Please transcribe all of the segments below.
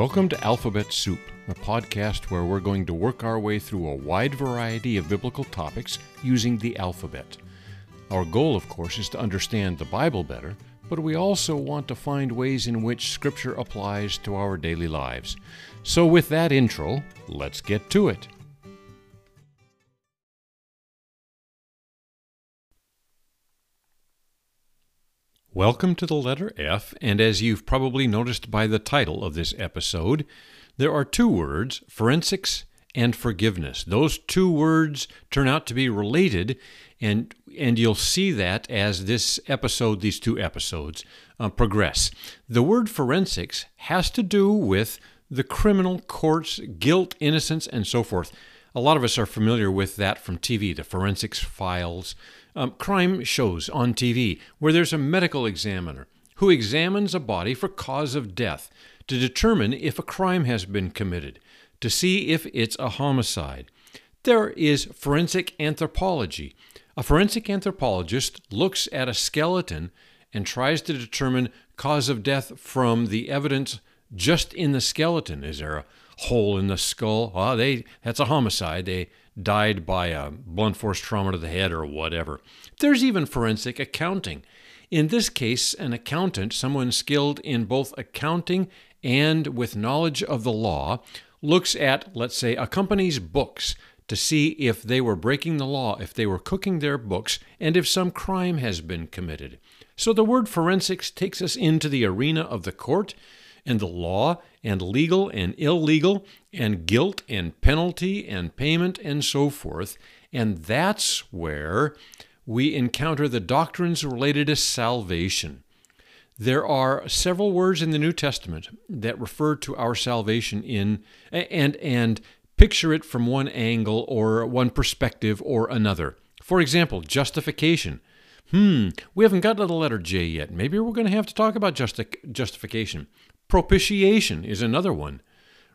Welcome to Alphabet Soup, a podcast where we're going to work our way through a wide variety of biblical topics using the alphabet. Our goal, of course, is to understand the Bible better, but we also want to find ways in which Scripture applies to our daily lives. So, with that intro, let's get to it. Welcome to the letter F, and as you've probably noticed by the title of this episode, there are two words, forensics and forgiveness. Those two words turn out to be related, and and you'll see that as this episode, these two episodes, uh, progress. The word forensics has to do with the criminal courts, guilt, innocence, and so forth. A lot of us are familiar with that from TV, the forensics files um, crime shows on TV where there's a medical examiner who examines a body for cause of death to determine if a crime has been committed, to see if it's a homicide. There is forensic anthropology. A forensic anthropologist looks at a skeleton and tries to determine cause of death from the evidence just in the skeleton. Is there a hole in the skull? Oh, they that's a homicide. They died by a blunt force trauma to the head or whatever. There's even forensic accounting. In this case, an accountant, someone skilled in both accounting and with knowledge of the law, looks at, let's say, a company's books to see if they were breaking the law, if they were cooking their books, and if some crime has been committed. So the word forensics takes us into the arena of the court and the law and legal and illegal and guilt and penalty and payment and so forth. And that's where we encounter the doctrines related to salvation. There are several words in the New Testament that refer to our salvation in and and picture it from one angle or one perspective or another. For example, justification. Hmm, we haven't got to the letter J yet. Maybe we're going to have to talk about justi- justification. Propitiation is another one.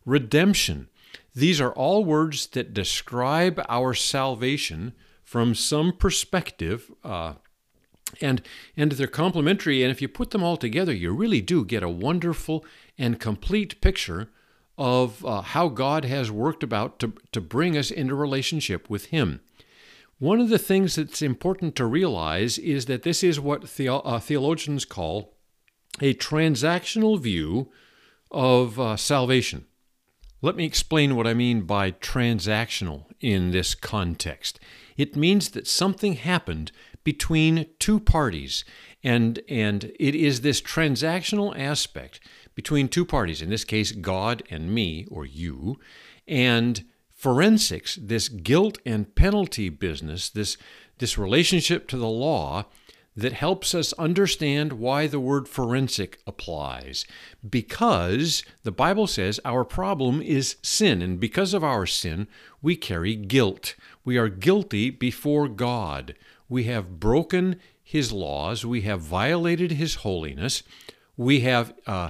Redemption. These are all words that describe our salvation from some perspective, uh, and and they're complementary. And if you put them all together, you really do get a wonderful and complete picture of uh, how God has worked about to to bring us into relationship with Him. One of the things that's important to realize is that this is what the, uh, theologians call a transactional view of uh, salvation. Let me explain what I mean by transactional in this context. It means that something happened between two parties, and, and it is this transactional aspect between two parties, in this case, God and me, or you, and forensics, this guilt and penalty business, this, this relationship to the law, that helps us understand why the word forensic applies. Because the Bible says our problem is sin, and because of our sin, we carry guilt. We are guilty before God. We have broken His laws, we have violated His holiness. We have, uh,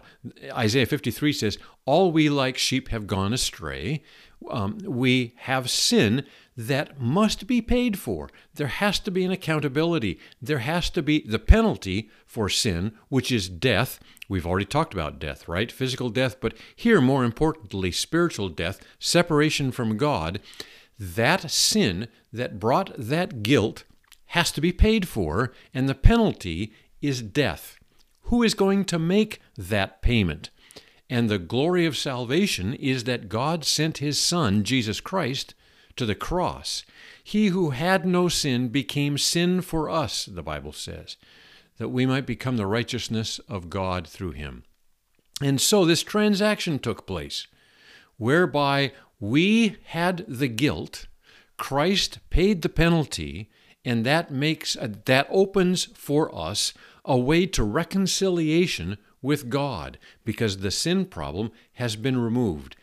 Isaiah 53 says, All we like sheep have gone astray. Um, we have sin that must be paid for. There has to be an accountability. There has to be the penalty for sin, which is death. We've already talked about death, right? Physical death, but here, more importantly, spiritual death, separation from God. That sin that brought that guilt has to be paid for, and the penalty is death. Who is going to make that payment? And the glory of salvation is that God sent his Son, Jesus Christ, to the cross. He who had no sin became sin for us, the Bible says, that we might become the righteousness of God through him. And so this transaction took place, whereby we had the guilt, Christ paid the penalty, and that makes that opens for us a way to reconciliation with God because the sin problem has been removed.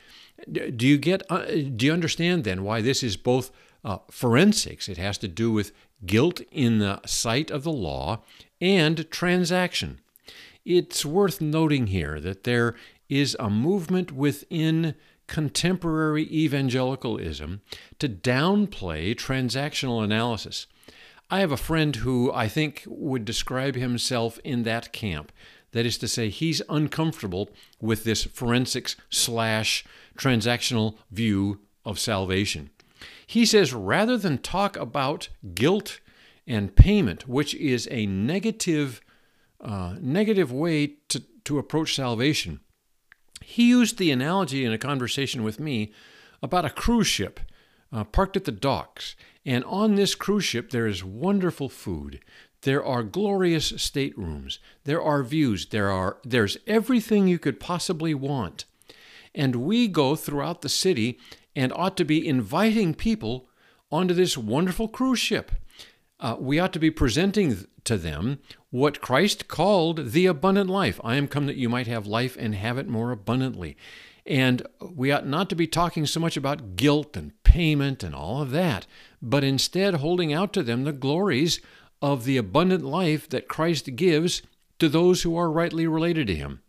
Do you get? Uh, do you understand then why this is both uh, forensics? It has to do with guilt in the sight of the law and transaction. It's worth noting here that there is a movement within contemporary evangelicalism to downplay transactional analysis. I have a friend who I think would describe himself in that camp That is to say, he's uncomfortable with this forensics slash transactional view of salvation. He says rather than talk about guilt and payment, which is a negative, uh, negative way to, to approach salvation, he used the analogy in a conversation with me about a cruise ship uh, parked at the docks. And on this cruise ship, there is wonderful food. There are glorious staterooms. There are views. There are there's everything you could possibly want. And we go throughout the city and ought to be inviting people onto this wonderful cruise ship. Uh, we ought to be presenting to them what Christ called the abundant life. I am come that you might have life and have it more abundantly. And we ought not to be talking so much about guilt and payment and all of that, but instead holding out to them the glories of the abundant life that Christ gives to those who are rightly related to Him.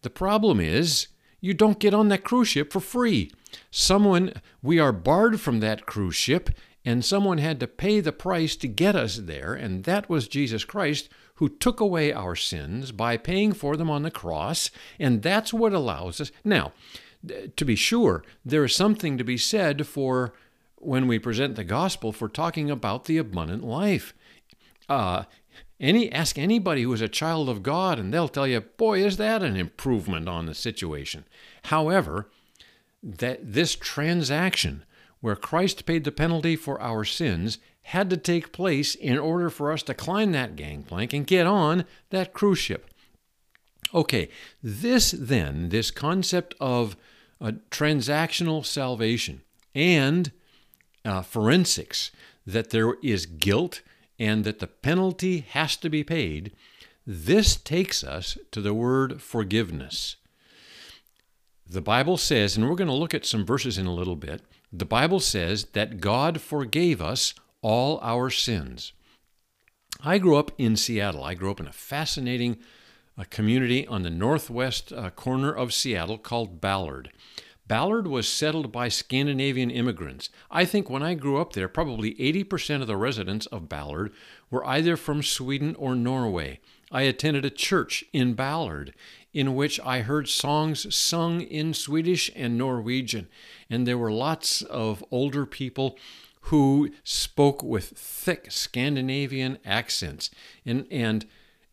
The problem is, you don't get on that cruise ship for free. Someone, we are barred from that cruise ship, and someone had to pay the price to get us there, and that was Jesus Christ who took away our sins by paying for them on the cross, and that's what allows us. Now, to be sure, there is something to be said for when we present the gospel for talking about the abundant life. Uh, any ask anybody who is a child of God, and they'll tell you, "Boy, is that an improvement on the situation." However, that this transaction where Christ paid the penalty for our sins had to take place in order for us to climb that gangplank and get on that cruise ship. Okay, this then, this concept of uh, transactional salvation and uh, forensics, that there is guilt and that the penalty has to be paid, this takes us to the word forgiveness. The Bible says, and we're going to look at some verses in a little bit, the Bible says that God forgave us all our sins. I grew up in Seattle. I grew up in a fascinating uh, community on the northwest uh, corner of Seattle called Ballard. Ballard was settled by Scandinavian immigrants. I think when I grew up there, probably 80% of the residents of Ballard were either from Sweden or Norway. I attended a church in Ballard in which I heard songs sung in Swedish and Norwegian, and there were lots of older people who spoke with thick Scandinavian accents. And, and,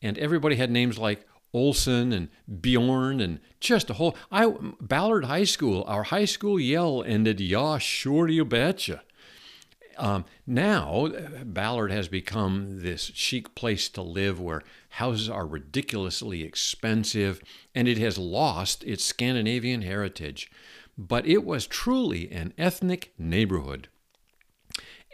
and everybody had names like Olson and Bjorn and just a whole. I Ballard High School, our high school yell ended, "Yah, sure you betcha." Um, now, Ballard has become this chic place to live where houses are ridiculously expensive and it has lost its Scandinavian heritage. But it was truly an ethnic neighborhood.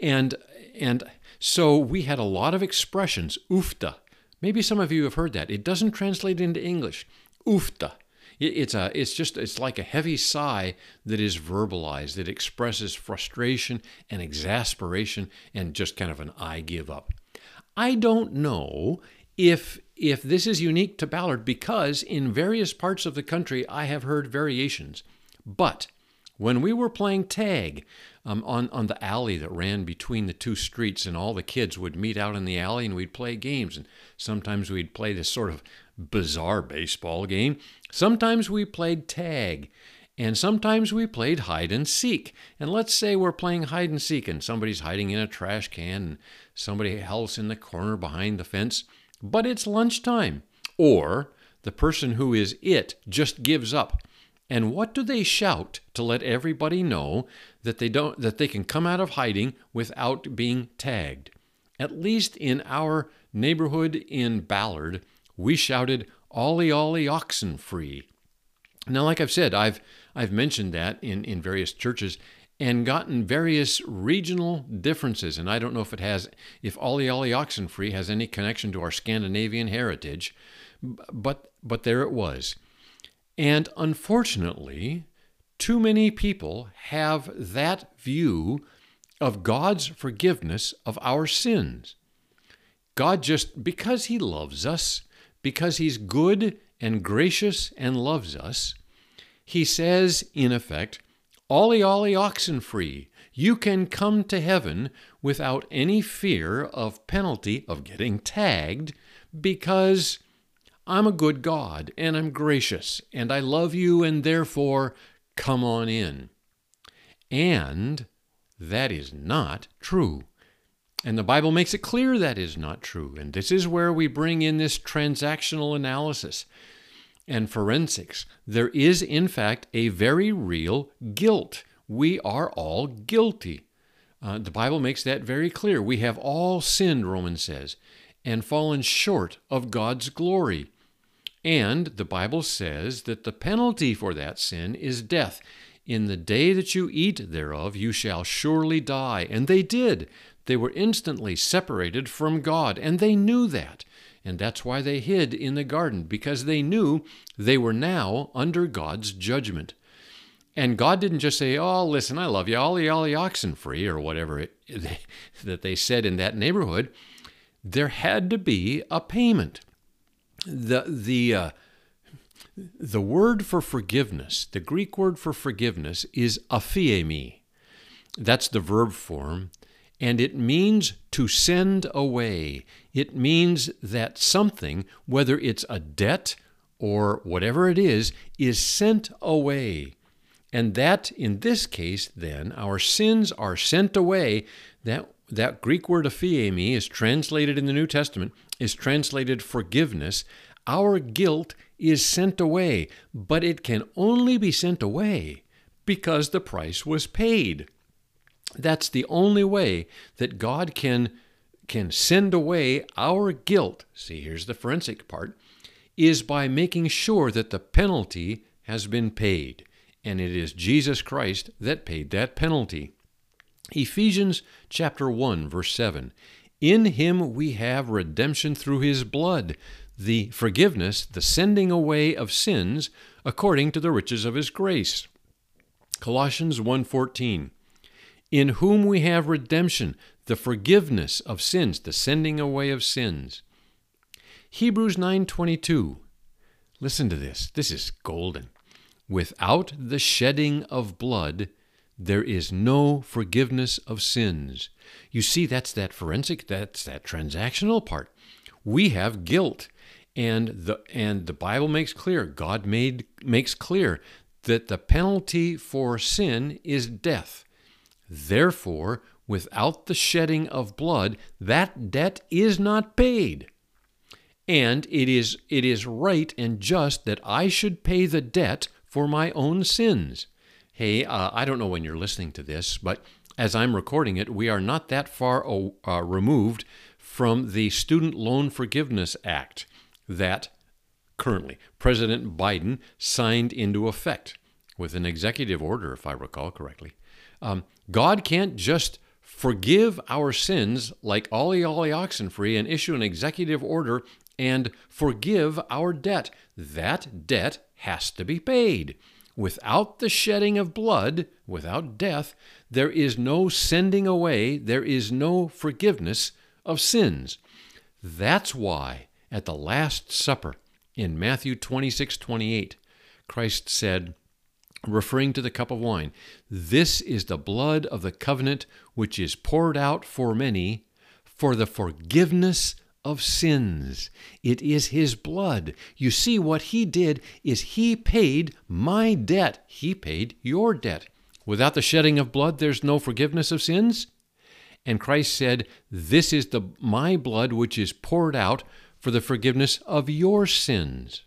And and so we had a lot of expressions, oofta. Maybe some of you have heard that. It doesn't translate into English. Oofta. It's a it's just it's like a heavy sigh that is verbalized. It expresses frustration and exasperation and just kind of an I give up. I don't know if if this is unique to Ballard because in various parts of the country I have heard variations. But when we were playing tag um, on, on the alley that ran between the two streets, and all the kids would meet out in the alley and we'd play games. And sometimes we'd play this sort of bizarre baseball game. Sometimes we played tag. And sometimes we played hide and seek. And let's say we're playing hide and seek and somebody's hiding in a trash can and somebody else in the corner behind the fence, but it's lunchtime. Or the person who is it just gives up and what do they shout to let everybody know that they don't that they can come out of hiding without being tagged? At least in our neighborhood in Ballard, we shouted "Ollie Ollie oxen free." Now, like I've said, I've I've mentioned that in, in various churches and gotten various regional differences. And I don't know if it has if Ollie Ollie oxen free has any connection to our Scandinavian heritage, but but there it was. And unfortunately, too many people have that view of God's forgiveness of our sins. God just, because He loves us, because He's good and gracious and loves us, He says, in effect, Ollie, ollie, oxen free. You can come to heaven without any fear of penalty of getting tagged because I'm a good God and I'm gracious and I love you and therefore come on in. And that is not true. And the Bible makes it clear that is not true. And this is where we bring in this transactional analysis and forensics. There is, in fact, a very real guilt. We are all guilty. Uh, the Bible makes that very clear. We have all sinned, Romans says, and fallen short of God's glory. And the Bible says that the penalty for that sin is death. In the day that you eat thereof, you shall surely die. And they did. They were instantly separated from God, and they knew that. And that's why they hid in the garden, because they knew they were now under God's judgment. And God didn't just say, Oh, listen, I love you, ollie, ollie, oxen free, or whatever it, that they said in that neighborhood. There had to be a payment the the uh, the word for forgiveness, the Greek word for forgiveness is aphiemi. That's the verb form, and it means to send away. It means that something, whether it's a debt or whatever it is, is sent away. And that, in this case, then, our sins are sent away. That, that Greek word aphiemi is translated in the New Testament is translated forgiveness, our guilt is sent away, but it can only be sent away because the price was paid. That's the only way that God can, can send away our guilt. See, here's the forensic part is by making sure that the penalty has been paid. And it is Jesus Christ that paid that penalty. Ephesians chapter 1 verse 7 in him we have redemption through his blood, the forgiveness, the sending away of sins according to the riches of his grace. Colossians 1:14 In whom we have redemption, the forgiveness of sins, the sending away of sins. Hebrews 9:22 Listen to this. This is golden. Without the shedding of blood, there is no forgiveness of sins. You see, that's that forensic, that's that transactional part. We have guilt. And the and the Bible makes clear, God made makes clear that the penalty for sin is death. Therefore, without the shedding of blood, that debt is not paid. And it is it is right and just that I should pay the debt for my own sins. Hey, uh, I don't know when you're listening to this, but as I'm recording it, we are not that far uh, removed from the Student Loan Forgiveness Act that currently President Biden signed into effect with an executive order, if I recall correctly. Um, God can't just forgive our sins like Ollie Ollie Oxenfree and issue an executive order and forgive our debt. That debt has to be paid. Without the shedding of blood, without death, there is no sending away, there is no forgiveness of sins. That's why at the Last Supper in Matthew 26 28, Christ said, referring to the cup of wine, This is the blood of the covenant which is poured out for many for the forgiveness of sins. It is his blood. You see, what he did is he paid my debt. He paid your debt. Without the shedding of blood, there's no forgiveness of sins. And Christ said, This is the my blood which is poured out for the forgiveness of your sins.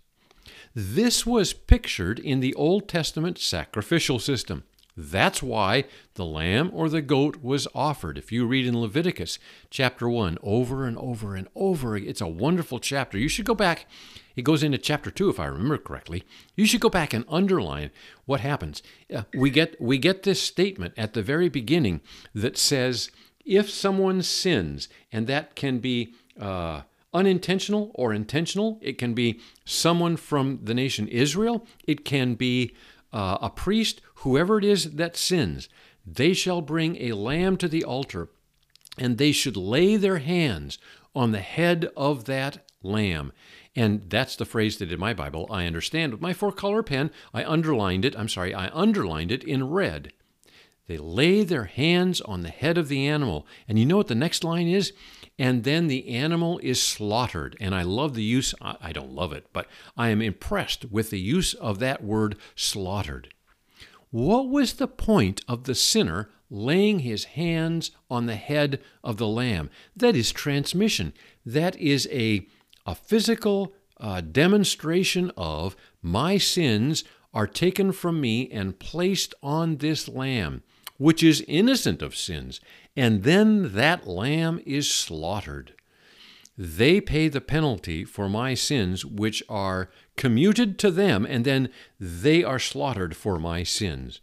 This was pictured in the Old Testament sacrificial system. That's why the lamb or the goat was offered. If you read in Leviticus chapter 1 over and over and over, it's a wonderful chapter. You should go back. It goes into chapter 2 if I remember correctly. You should go back and underline what happens. Uh, we get we get this statement at the very beginning that says if someone sins and that can be uh, unintentional or intentional. It can be someone from the nation Israel. It can be uh, a priest, whoever it is that sins, they shall bring a lamb to the altar, and they should lay their hands on the head of that lamb. And that's the phrase that in my Bible I understand. With my four color pen, I underlined it. I'm sorry, I underlined it in red. They lay their hands on the head of the animal. And you know what the next line is? And then the animal is slaughtered. And I love the use, I don't love it, but I am impressed with the use of that word slaughtered. What was the point of the sinner laying his hands on the head of the lamb? That is transmission. That is a, a physical uh, demonstration of my sins are taken from me and placed on this lamb, which is innocent of sins, and then that lamb is slaughtered. They pay the penalty for my sins, which are commuted to them, and then they are slaughtered for my sins.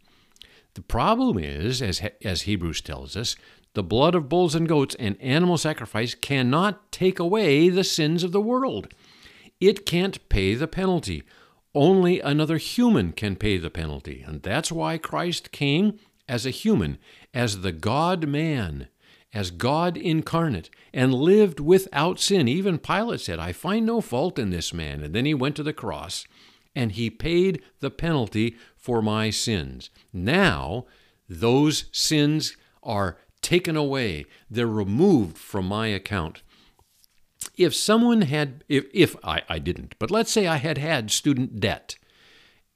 The problem is, as, as Hebrews tells us, the blood of bulls and goats and animal sacrifice cannot take away the sins of the world. It can't pay the penalty. Only another human can pay the penalty. And that's why Christ came as a human, as the God man, as God incarnate, and lived without sin. Even Pilate said, I find no fault in this man. And then he went to the cross and he paid the penalty for my sins. Now, those sins are taken away, they're removed from my account if someone had, if, if I, I didn't, but let's say I had had student debt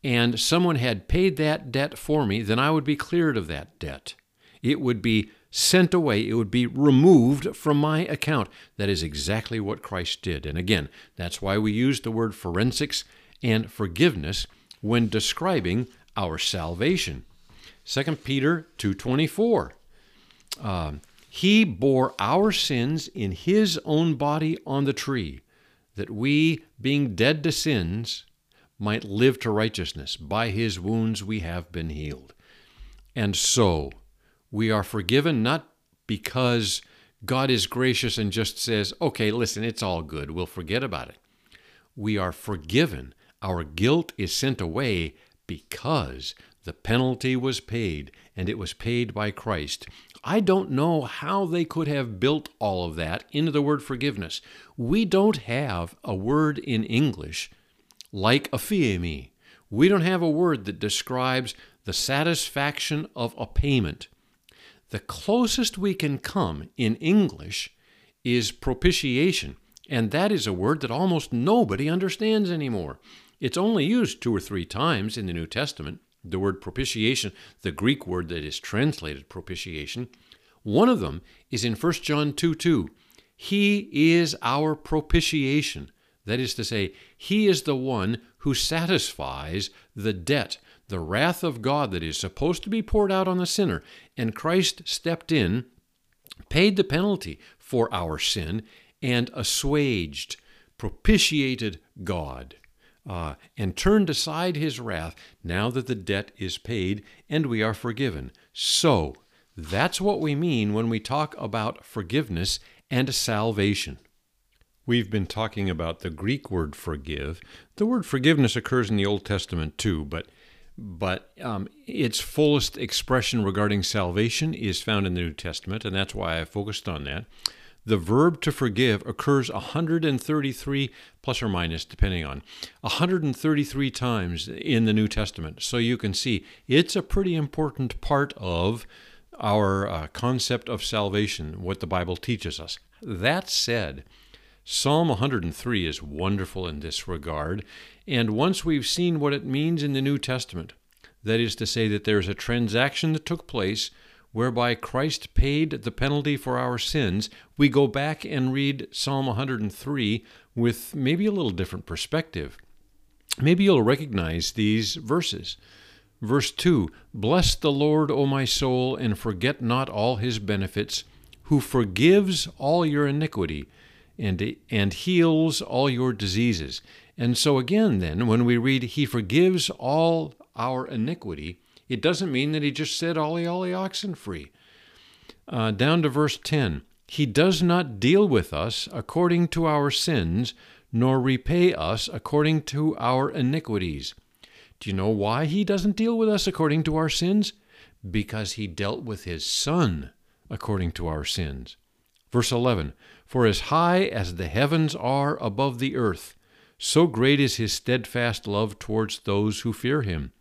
and someone had paid that debt for me, then I would be cleared of that debt. It would be sent away, it would be removed from my account. That is exactly what Christ did. And again, that's why we use the word forensics and forgiveness when describing our salvation. 2 Peter 2.24. Um, he bore our sins in His own body on the tree, that we, being dead to sins, might live to righteousness. By His wounds we have been healed. And so, we are forgiven not because God is gracious and just says, okay, listen, it's all good, we'll forget about it. We are forgiven. Our guilt is sent away because the penalty was paid, and it was paid by Christ. I don't know how they could have built all of that into the word forgiveness. We don't have a word in English like aphiemi. We don't have a word that describes the satisfaction of a payment. The closest we can come in English is propitiation, and that is a word that almost nobody understands anymore. It's only used two or three times in the New Testament the word propitiation, the Greek word that is translated propitiation. One of them is in 1 John 2 2. He is our propitiation. That is to say, He is the one who satisfies the debt, the wrath of God that is supposed to be poured out on the sinner. And Christ stepped in, paid the penalty for our sin, and assuaged, propitiated God uh, and turned aside his wrath now that the debt is paid and we are forgiven. So, that's what we mean when we talk about forgiveness and salvation. We've been talking about the Greek word forgive. The word forgiveness occurs in the Old Testament too, but but um, its fullest expression regarding salvation is found in the New Testament, and that's why I focused on that. The verb to forgive occurs 133 plus or minus, depending on 133 times in the New Testament. So you can see it's a pretty important part of our uh, concept of salvation, what the Bible teaches us. That said, Psalm 103 is wonderful in this regard, and once we've seen what it means in the New Testament, that is to say, that there's a transaction that took place whereby Christ paid the penalty for our sins, we go back and read Psalm 103 with maybe a little different perspective. Maybe you'll recognize these verses. Verse 2 Bless the Lord, O my soul, and forget not all his benefits, who forgives all your iniquity and, and heals all your diseases. And so, again, then, when we read, He forgives all our iniquity, it doesn't mean that he just set all the, oxen free. Uh, down to verse 10 He does not deal with us according to our sins, nor repay us according to our iniquities. Do you know why he doesn't deal with us according to our sins? Because he dealt with his Son according to our sins. Verse 11 For as high as the heavens are above the earth, so great is his steadfast love towards those who fear him.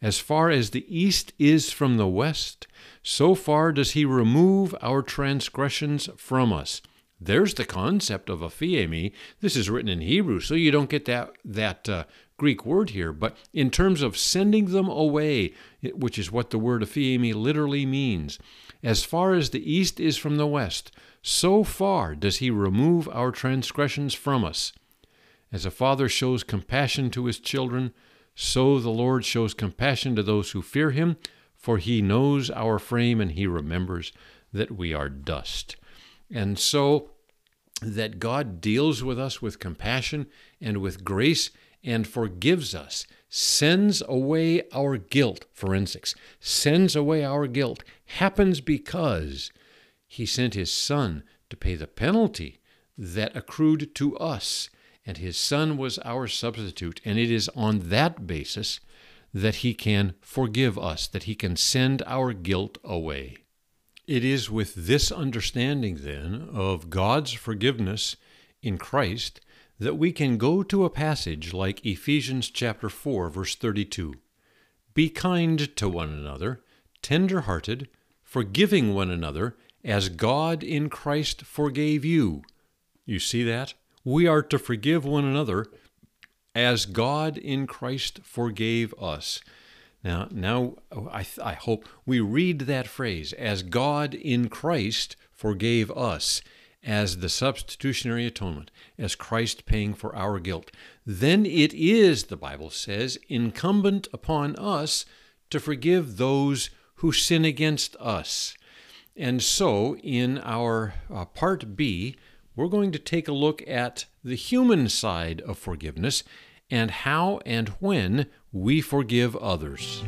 As far as the east is from the west, so far does he remove our transgressions from us. There's the concept of aphiemi. This is written in Hebrew, so you don't get that that uh, Greek word here. But in terms of sending them away, which is what the word aphiemi literally means, as far as the east is from the west, so far does he remove our transgressions from us. As a father shows compassion to his children, so the Lord shows compassion to those who fear him, for he knows our frame and he remembers that we are dust. And so that God deals with us with compassion and with grace and forgives us, sends away our guilt, forensics, sends away our guilt, happens because he sent his Son to pay the penalty that accrued to us, and his Son was our substitute. And it is on that basis that he can forgive us, that he can send our guilt away. It is with this understanding, then, of God's forgiveness in Christ that we can go to a passage like Ephesians chapter 4 verse 32. Be kind to one another, tender-hearted, forgiving one another as God in Christ forgave you. You see that? We are to forgive one another as God in Christ forgave us. Now, now I, I hope we read that phrase as God in Christ forgave us as the substitutionary atonement, as Christ paying for our guilt. Then it is, the Bible says, incumbent upon us to forgive those who sin against us. And so, in our uh, part B, we're going to take a look at the human side of forgiveness and how and when we forgive others.